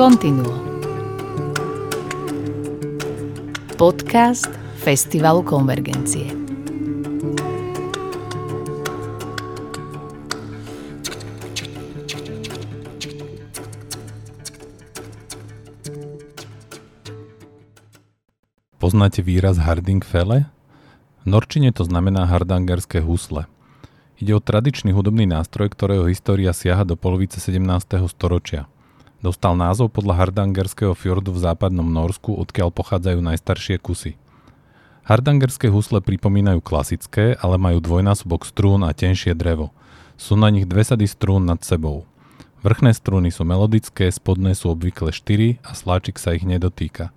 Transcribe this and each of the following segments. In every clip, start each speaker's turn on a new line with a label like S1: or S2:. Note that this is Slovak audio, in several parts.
S1: Continuo. Podcast Festivalu Konvergencie.
S2: Poznáte výraz Hardingfele? V norčine to znamená hardangerské husle. Ide o tradičný hudobný nástroj, ktorého história siaha do polovice 17. storočia – Dostal názov podľa Hardangerského fjordu v západnom Norsku, odkiaľ pochádzajú najstaršie kusy. Hardangerské husle pripomínajú klasické, ale majú dvojnásobok strún a tenšie drevo. Sú na nich dve sady strún nad sebou. Vrchné strúny sú melodické, spodné sú obvykle 4 a sláčik sa ich nedotýka.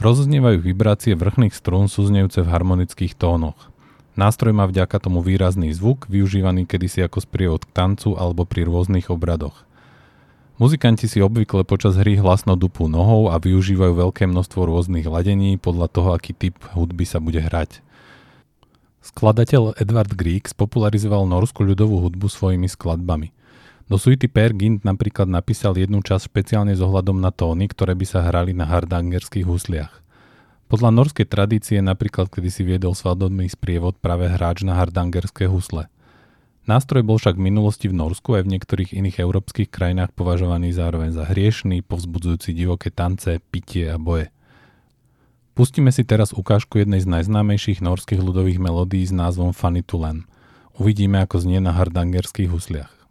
S2: Rozoznievajú vibrácie vrchných strún súznejúce v harmonických tónoch. Nástroj má vďaka tomu výrazný zvuk, využívaný kedysi ako sprievod k tancu alebo pri rôznych obradoch. Muzikanti si obvykle počas hry hlasno dupú nohou a využívajú veľké množstvo rôznych ladení podľa toho, aký typ hudby sa bude hrať. Skladateľ Edward Grieg spopularizoval norskú ľudovú hudbu svojimi skladbami. Do suity Per Gint napríklad napísal jednu časť špeciálne s ohľadom na tóny, ktoré by sa hrali na hardangerských husliach. Podľa norskej tradície napríklad kedy si viedol svadobný sprievod práve hráč na hardangerské husle. Nástroj bol však v minulosti v Norsku aj v niektorých iných európskych krajinách považovaný zároveň za hriešný, povzbudzujúci divoké tance, pitie a boje. Pustíme si teraz ukážku jednej z najznámejších norských ľudových melódií s názvom Funny to Len. Uvidíme, ako znie na hardangerských husliach.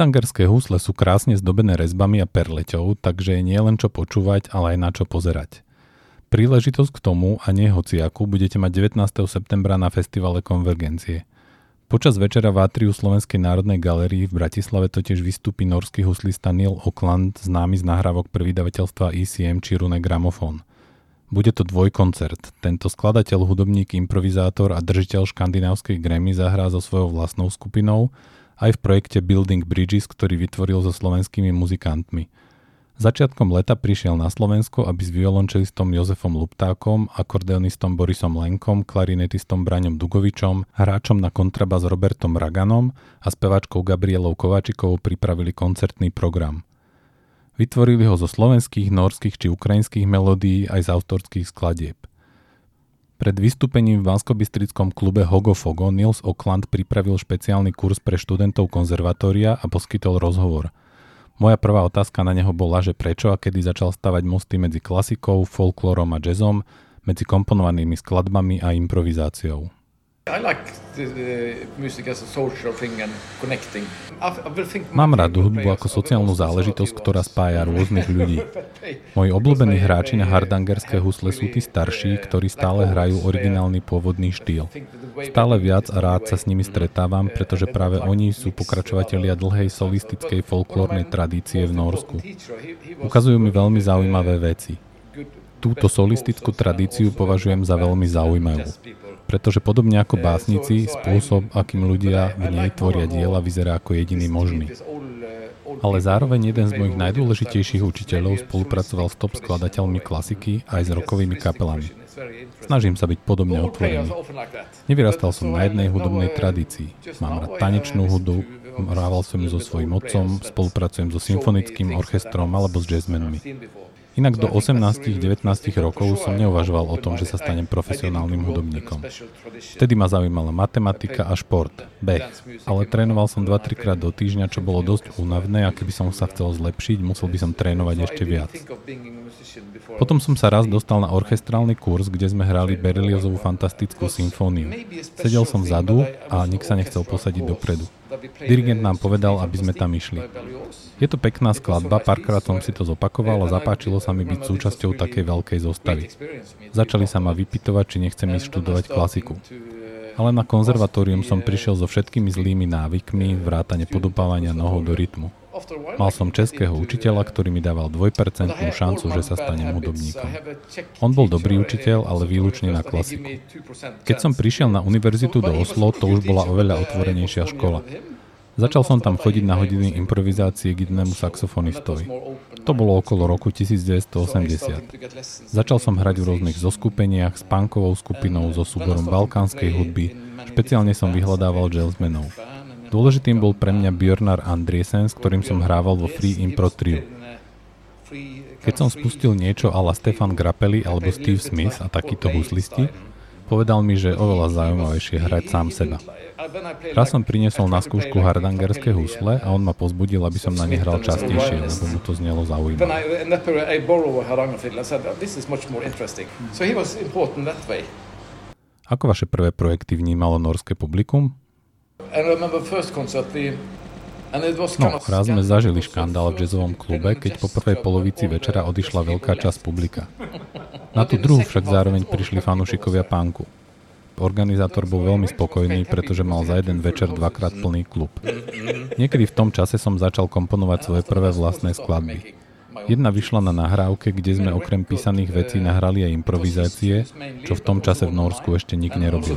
S2: Hardangerské husle sú krásne zdobené rezbami a perleťou, takže je nie len čo počúvať, ale aj na čo pozerať. Príležitosť k tomu a nie hociaku budete mať 19. septembra na festivale Konvergencie. Počas večera v Atriu Slovenskej národnej galerii v Bratislave totiž vystúpi norský huslista Neil Oakland, známy z nahrávok pre vydavateľstva ECM či Rune Gramofón. Bude to dvojkoncert. Tento skladateľ, hudobník, improvizátor a držiteľ škandinávskej Grammy zahrá so svojou vlastnou skupinou aj v projekte Building Bridges, ktorý vytvoril so slovenskými muzikantmi. Začiatkom leta prišiel na Slovensko, aby s violončelistom Jozefom Luptákom, akordeonistom Borisom Lenkom, klarinetistom Braňom Dugovičom, hráčom na kontrabas Robertom Raganom a speváčkou Gabrielou Kováčikovou pripravili koncertný program. Vytvorili ho zo slovenských, norských či ukrajinských melódií aj z autorských skladieb. Pred vystúpením v bansko klube Hogo Fogo Nils Okland pripravil špeciálny kurz pre študentov konzervatória a poskytol rozhovor – moja prvá otázka na neho bola, že prečo a kedy začal stavať mosty medzi klasikou, folklórom a jazzom, medzi komponovanými skladbami a improvizáciou. Mám rád hudbu ako sociálnu záležitosť, ktorá spája rôznych ľudí. Moji obľúbení hráči na hardangerské husle sú tí starší, ktorí stále hrajú originálny pôvodný štýl. Stále viac a rád sa s nimi stretávam, pretože práve oni sú pokračovatelia dlhej solistickej folklórnej tradície v Norsku. Ukazujú mi veľmi zaujímavé veci. Túto solistickú tradíciu považujem za veľmi zaujímavú pretože podobne ako básnici, spôsob, akým ľudia v nej tvoria diela, vyzerá ako jediný možný. Ale zároveň jeden z mojich najdôležitejších učiteľov spolupracoval s top skladateľmi klasiky aj s rokovými kapelami. Snažím sa byť podobne otvorený. Nevyrastal som na jednej hudobnej tradícii. Mám rád tanečnú hudbu, hrával som ju so svojím otcom, spolupracujem so symfonickým orchestrom alebo s jazzmenmi. Inak do 18-19 rokov som neuvažoval o tom, že sa stanem profesionálnym hudobníkom. Vtedy ma zaujímala matematika a šport, beh, ale trénoval som 2-3 krát do týždňa, čo bolo dosť únavné a keby som sa chcel zlepšiť, musel by som trénovať ešte viac. Potom som sa raz dostal na orchestrálny kurz, kde sme hrali Berliozovú fantastickú symfóniu. Sedel som vzadu a nik sa nechcel posadiť dopredu. Dirigent nám povedal, aby sme tam išli. Je to pekná skladba, párkrát som si to zopakoval a zapáčilo sa mi byť súčasťou takej veľkej zostavy. Začali sa ma vypitovať, či nechcem ísť študovať klasiku. Ale na konzervatórium som prišiel so všetkými zlými návykmi, vrátane podupávania nohou do rytmu. Mal som českého učiteľa, ktorý mi dával dvojpercentnú šancu, že sa stanem hudobníkom. On bol dobrý učiteľ, ale výlučne na klasiku. Keď som prišiel na univerzitu do Oslo, to už bola oveľa otvorenejšia škola. Začal som tam chodiť na hodiny improvizácie k jednému saxofonistovi. To bolo okolo roku 1980. Začal som hrať v rôznych zoskupeniach s punkovou skupinou so súborom balkánskej hudby, špeciálne som vyhľadával jazzmenov. Dôležitým bol pre mňa Björnar Andriesen, s ktorým som hrával vo Free Impro Trio. Keď som spustil niečo ala Stefan Grappelli alebo Steve Smith a takíto huslisti, povedal mi, že je oveľa zaujímavejšie hrať sám seba. Raz som priniesol na skúšku hardangerské husle a on ma pozbudil, aby som na ne hral častejšie, lebo mu to znelo zaujímavé. Ako vaše prvé projekty vnímalo norské publikum? No, raz sme zažili škandál v jazzovom klube, keď po prvej polovici večera odišla veľká časť publika. Na tú druhú však zároveň prišli fanúšikovia pánku. Organizátor bol veľmi spokojný, pretože mal za jeden večer dvakrát plný klub. Niekedy v tom čase som začal komponovať svoje prvé vlastné skladby. Jedna vyšla na nahrávke, kde sme okrem písaných vecí nahrali aj improvizácie, čo v tom čase v Norsku ešte nik nerobil.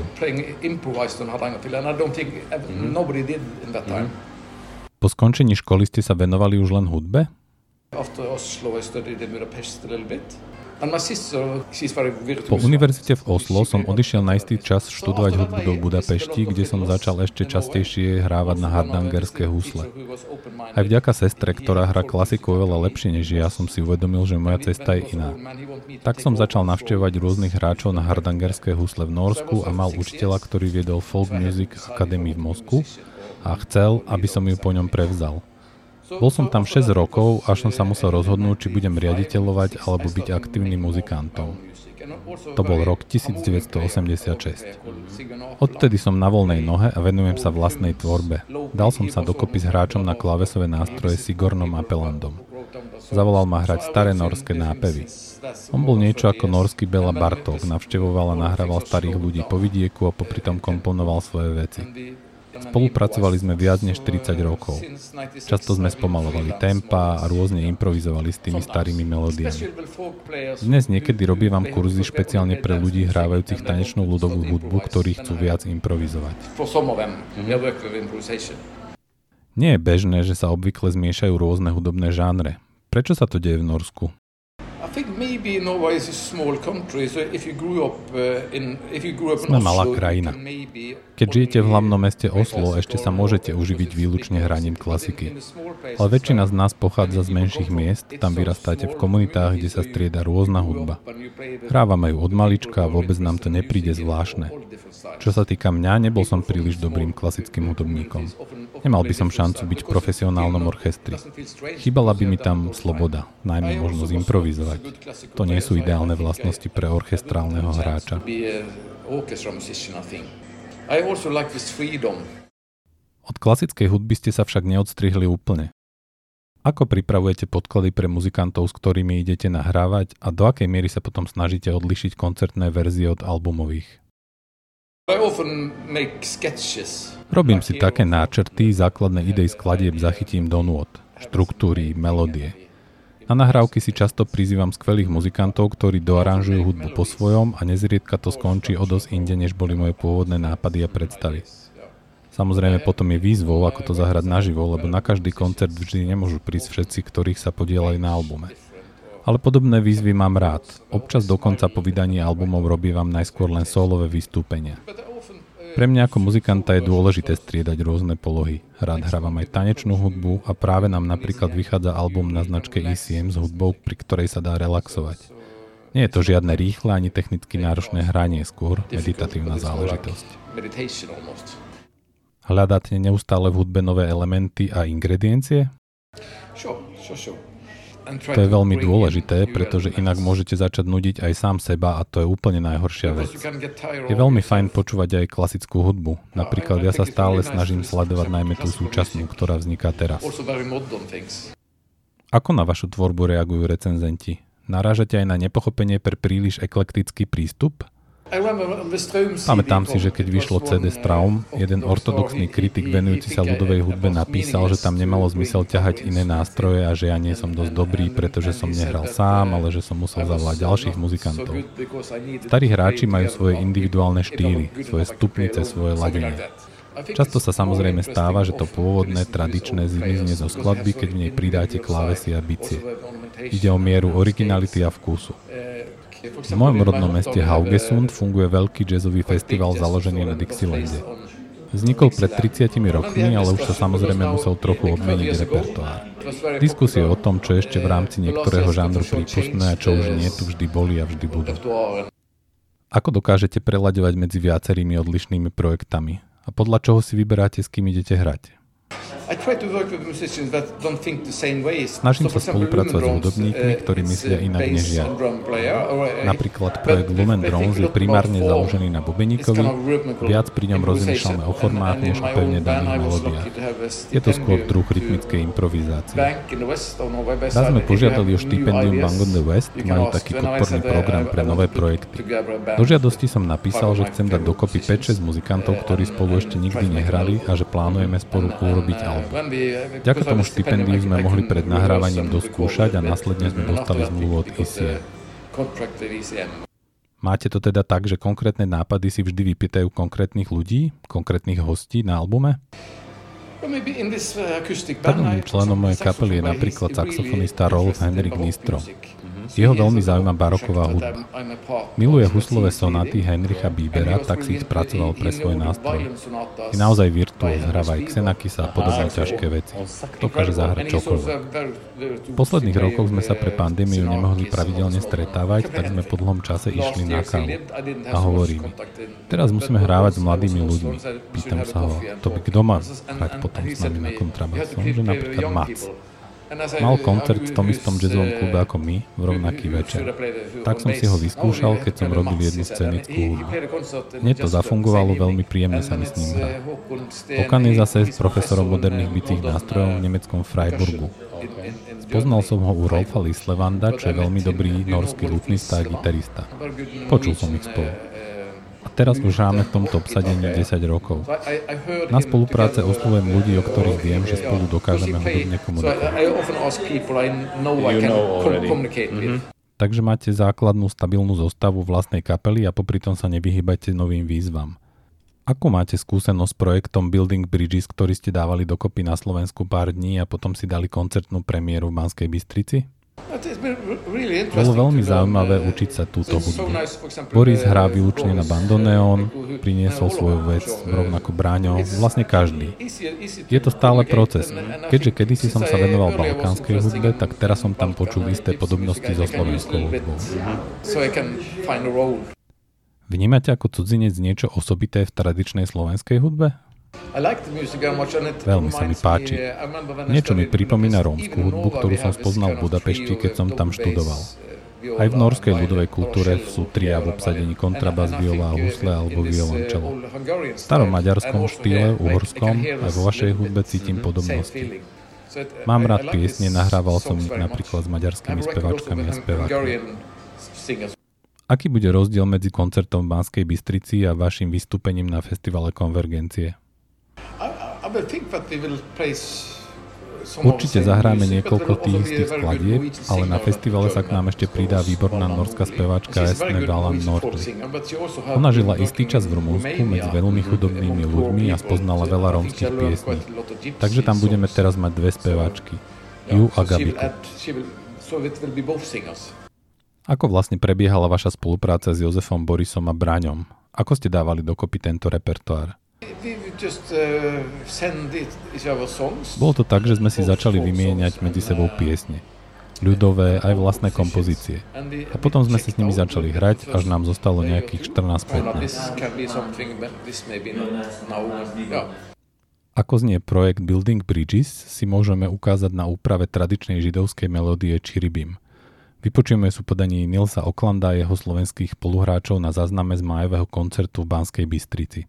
S2: Po skončení školy ste sa venovali už len hudbe? Po univerzite v Oslo som odišiel na istý čas študovať hudbu do Budapešti, kde som začal ešte častejšie hrávať na hardangerské husle. Aj vďaka sestre, ktorá hrá klasiku oveľa lepšie než ja, som si uvedomil, že moja cesta je iná. Tak som začal navštevovať rôznych hráčov na hardangerské husle v Norsku a mal učiteľa, ktorý viedol Folk Music Academy v Mosku a chcel, aby som ju po ňom prevzal. Bol som tam 6 rokov, až som sa musel rozhodnúť, či budem riaditeľovať alebo byť aktívnym muzikantom. To bol rok 1986. Odtedy som na voľnej nohe a venujem sa vlastnej tvorbe. Dal som sa dokopy s hráčom na klávesové nástroje Sigornom Apelandom. Zavolal ma hrať staré norské nápevy. On bol niečo ako norský Bela Bartok, navštevoval a nahrával starých ľudí po vidieku a popri tom komponoval svoje veci. Spolupracovali sme viac než 30 rokov. Často sme spomalovali tempa a rôzne improvizovali s tými starými melódiami. Dnes niekedy robievam kurzy špeciálne pre ľudí hrávajúcich tanečnú ľudovú hudbu, ktorí chcú viac improvizovať. Nie je bežné, že sa obvykle zmiešajú rôzne hudobné žánre. Prečo sa to deje v Norsku? Sme malá krajina. Keď žijete v hlavnom meste Oslo, ešte sa môžete uživiť výlučne hraním klasiky. Ale väčšina z nás pochádza z menších miest, tam vyrastáte v komunitách, kde sa strieda rôzna hudba. Hrávame ju od malička a vôbec nám to nepríde zvláštne. Čo sa týka mňa, nebol som príliš dobrým klasickým hudobníkom. Nemal by som šancu byť v profesionálnom orchestri. Chýbala by mi tam sloboda, najmä možnosť improvizovať. To nie sú ideálne vlastnosti pre orchestrálneho hráča. Od klasickej hudby ste sa však neodstrihli úplne. Ako pripravujete podklady pre muzikantov, s ktorými idete nahrávať a do akej miery sa potom snažíte odlišiť koncertné verzie od albumových? Robím si také náčrty, základné idei skladieb zachytím do nôd, štruktúry, melódie. Na nahrávky si často prizývam skvelých muzikantov, ktorí doaranžujú hudbu po svojom a nezriedka to skončí o dosť inde, než boli moje pôvodné nápady a predstavy. Samozrejme potom je výzvou, ako to zahrať naživo, lebo na každý koncert vždy nemôžu prísť všetci, ktorých sa podielali na albume. Ale podobné výzvy mám rád. Občas dokonca po vydaní albumov robím najskôr len solové vystúpenia. Pre mňa ako muzikanta je dôležité striedať rôzne polohy. Rád hrávam aj tanečnú hudbu a práve nám napríklad vychádza album na značke ECM s hudbou, pri ktorej sa dá relaxovať. Nie je to žiadne rýchle ani technicky náročné hranie, skôr meditatívna záležitosť. Hľadáte neustále v hudbe nové elementy a ingrediencie? Sure, sure, sure. To je veľmi dôležité, pretože inak môžete začať nudiť aj sám seba a to je úplne najhoršia vec. Je veľmi fajn počúvať aj klasickú hudbu. Napríklad ja sa stále snažím sledovať najmä tú súčasnú, ktorá vzniká teraz. Ako na vašu tvorbu reagujú recenzenti? Narážate aj na nepochopenie pre príliš eklektický prístup? Pamätám si, že keď vyšlo CD Straum, jeden ortodoxný kritik venujúci sa ľudovej hudbe napísal, že tam nemalo zmysel ťahať iné nástroje a že ja nie som dosť dobrý, pretože som nehral sám, ale že som musel zavolať ďalších muzikantov. Starí hráči majú svoje individuálne štýly, svoje stupnice, svoje ladenie. Často sa samozrejme stáva, že to pôvodné, tradičné zmizne zo skladby, keď v nej pridáte klávesy a bicie. Ide o mieru originality a vkusu. V mojom rodnom meste Haugesund funguje veľký jazzový festival založený na Dixilande. Vznikol pred 30 rokmi, ale už sa samozrejme musel trochu obmeniť repertoár. Diskusie o tom, čo ešte v rámci niektorého žánru prípustné a čo už nie, tu vždy boli a vždy budú. Ako dokážete prelaďovať medzi viacerými odlišnými projektami? A podľa čoho si vyberáte, s kým idete hrať? Snažím sa spolupracovať s hudobníkmi, uh, ktorí myslia inak než ja. Napríklad projekt Lumen Drones je primárne založený na bubeníkovi, viac pri ňom rozmýšľame o formách než o pevne daných melódiách. Je to skôr druh rytmickej improvizácie. Raz sme požiadali o štipendium Bang on the West, majú taký podporný program pre nové projekty. Do žiadosti som napísal, že chcem dať dokopy 5-6 muzikantov, ktorí spolu ešte nikdy nehrali a že plánujeme spolu urobiť album. Vďaka tomu štipendiu sme mohli pred nahrávaním doskúšať a následne sme dostali zmluvu od ECM. Máte to teda tak, že konkrétne nápady si vždy vypýtajú konkrétnych ľudí, konkrétnych hostí na albume? Prvým členom mojej kapely je napríklad saxofonista Rolf Henrik Nistro. Jeho veľmi zaujíma baroková hudba. Miluje huslové sonaty Henricha Bíbera, tak si ich spracoval pre svoj nástroj. Je naozaj virtuóz, hráva aj Xenakisa a podobné ťažké veci. Dokáže zahrať čokoľvek. V posledných rokoch sme sa pre pandémiu nemohli pravidelne stretávať, tak sme po dlhom čase išli na kávu. A hovorí mi, teraz musíme hrávať s mladými ľuďmi. Pýtam sa ho, to by kto má hrať potom s nami na kontrabasom, že napríklad Mac. Mal koncert v tom istom jazzovom klube ako my v rovnaký večer. Tak som si ho vyskúšal, keď som robil jednu scenickú hudbu. Hneď to zafungovalo, veľmi príjemne sa mi s ním hrá. Pokan je zase s profesorom moderných bytých nástrojov v nemeckom Freiburgu. Poznal som ho u Rolfa Lislevanda, čo je veľmi dobrý norský lutnista a gitarista. Počul som ich spolu. Teraz už hráme v tomto obsadení 10 rokov. Na spolupráce oslovujem ľudí, o ktorých viem, že spolu dokážeme hudobne komunikovať. Mm-hmm. Takže máte základnú stabilnú zostavu vlastnej kapely a popri tom sa nevyhybajte novým výzvam. Ako máte skúsenosť s projektom Building Bridges, ktorý ste dávali dokopy na Slovensku pár dní a potom si dali koncertnú premiéru v Banskej Bystrici? Bolo veľmi zaujímavé
S3: uh,
S2: učiť sa túto hudbu. Boris hrá výlučne na bandoneón, priniesol svoju vec, rovnako Bráňo, vlastne každý. Je to stále proces. Keďže kedysi som sa venoval balkánskej hudbe, tak teraz som tam počul isté podobnosti so slovenskou hudbou. Vnímate ako cudzinec niečo osobité v tradičnej slovenskej hudbe? Veľmi sa mi páči.
S3: uh,
S2: Niečo mi pripomína rómsku hudbu, ktorú som spoznal v Budapešti, keď som tam študoval. Aj v norskej ľudovej kultúre sú tria v obsadení kontrabas, viola a husle alebo violončelo. V starom maďarskom štýle, uhorskom, aj vo vašej hudbe cítim podobnosti. Mám rád piesne, nahrával som ich napríklad s maďarskými speváčkami a spevákmi. Aký bude rozdiel medzi koncertom v Banskej Bystrici a vašim vystúpením na festivale Konvergencie? Určite zahráme niekoľko tých istých skladieb, ale na festivale sa k nám ešte pridá výborná norská speváčka Esme Galan Nordli. Ona žila istý čas v Rumúnsku medzi veľmi chudobnými ľuďmi a spoznala veľa rómskych piesní. Takže tam budeme teraz mať dve speváčky, Ju a Gabiku. Ako vlastne prebiehala vaša spolupráca s Jozefom Borisom a Braňom? Ako ste dávali dokopy tento repertoár? Bolo to tak, že sme si začali vymieňať medzi sebou piesne. Ľudové, aj vlastné kompozície. A potom sme si s nimi začali hrať, až nám zostalo nejakých 14-15. Ako znie projekt Building Bridges, si môžeme ukázať na úprave tradičnej židovskej melódie Čiribim. Vypočujeme sú podaní Nilsa Oklanda a jeho slovenských spoluhráčov na zázname z májového koncertu v Banskej Bystrici.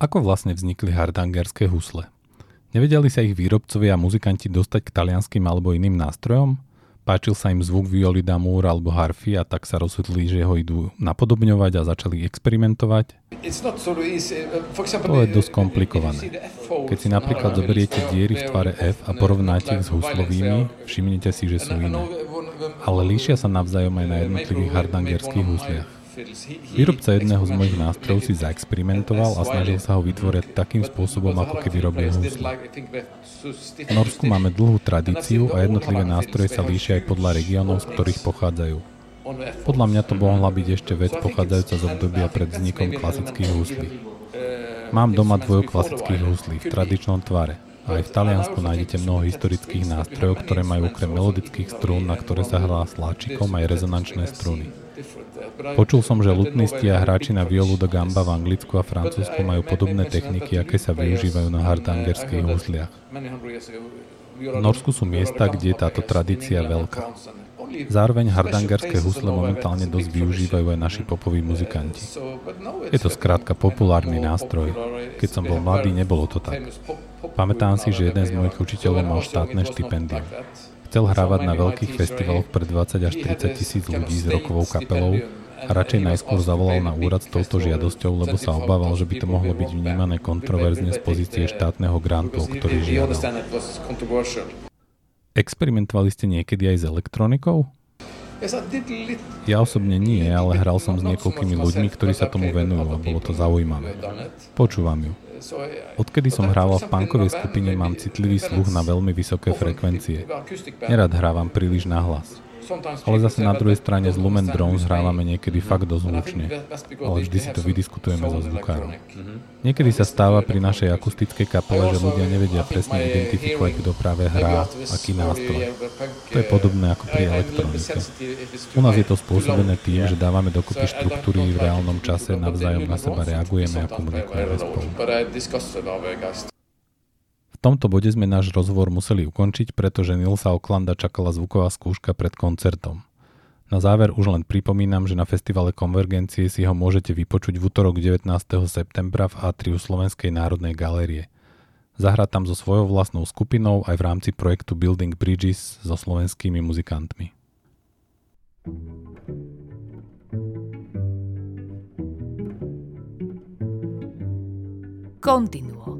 S2: Ako vlastne vznikli hardangerské husle? Nevedeli sa ich výrobcovia a muzikanti dostať k talianským alebo iným nástrojom? Páčil sa im zvuk violi d'Amour alebo harfy a tak sa rozhodli, že ho idú napodobňovať a začali experimentovať? To je dosť komplikované. Keď si napríklad zoberiete diery v tvare F a porovnáte ich s huslovými, všimnite si, že sú iné. Ale líšia sa navzájom aj na jednotlivých hardangerských husliach. Výrobca jedného z mojich nástrojov si zaexperimentoval a snažil sa ho vytvoriť takým spôsobom, ako keby robil husle. V Norsku máme dlhú tradíciu a jednotlivé nástroje sa líšia aj podľa regiónov, z ktorých pochádzajú. Podľa mňa to mohla byť ešte vec pochádzajúca z obdobia pred vznikom klasických huslí. Mám doma dvojo klasických huslí v tradičnom tvare. Aj v Taliansku nájdete mnoho historických nástrojov, ktoré majú okrem melodických strún, na ktoré sa hrá sláčikom, aj rezonančné struny. Počul som, že lutnisti a hráči na violu do gamba v Anglicku a Francúzsku majú podobné techniky, aké sa využívajú na hardangerských husliach. V Norsku sú miesta, kde je táto tradícia veľká. Zároveň hardangerské husle momentálne dosť využívajú aj naši popoví muzikanti. Je to skrátka populárny nástroj. Keď som bol mladý, nebolo to tak. Pamätám si, že jeden z mojich učiteľov mal štátne štipendium. Chcel hrávať na veľkých festivaloch pre 20 až 30 tisíc ľudí s rokovou kapelou a radšej najskôr zavolal na úrad s touto žiadosťou, lebo sa obával, že by to mohlo byť vnímané kontroverzne z pozície štátneho grantu, ktorý žiadal. Experimentovali ste niekedy aj s elektronikou? Ja osobne nie, ale hral som s niekoľkými ľuďmi, ktorí sa tomu venujú a bolo to zaujímavé. Počúvam ju. Odkedy som hrával v punkovej skupine, mám citlivý sluch na veľmi vysoké frekvencie. Nerad hrávam príliš nahlas. Ale zase na druhej strane z Lumen Drones hrávame niekedy fakt dosť zvučne. Ale vždy si to vydiskutujeme so zvukárom. Niekedy sa stáva pri našej akustickej kapele, že ľudia nevedia presne identifikovať, kto práve hrá, aký nástroj. To je podobné ako pri elektronike. U nás je to spôsobené tým, že dávame dokopy štruktúry v reálnom čase, navzájom na seba reagujeme a komunikujeme spolu. Tomto bode sme náš rozhovor museli ukončiť, pretože Nilsa Oklanda čakala zvuková skúška pred koncertom. Na záver už len pripomínam, že na festivale Konvergencie si ho môžete vypočuť v útorok 19. septembra v atriu Slovenskej národnej galérie. Zahrá tam so svojou vlastnou skupinou aj v rámci projektu Building Bridges so slovenskými muzikantmi.
S1: Continue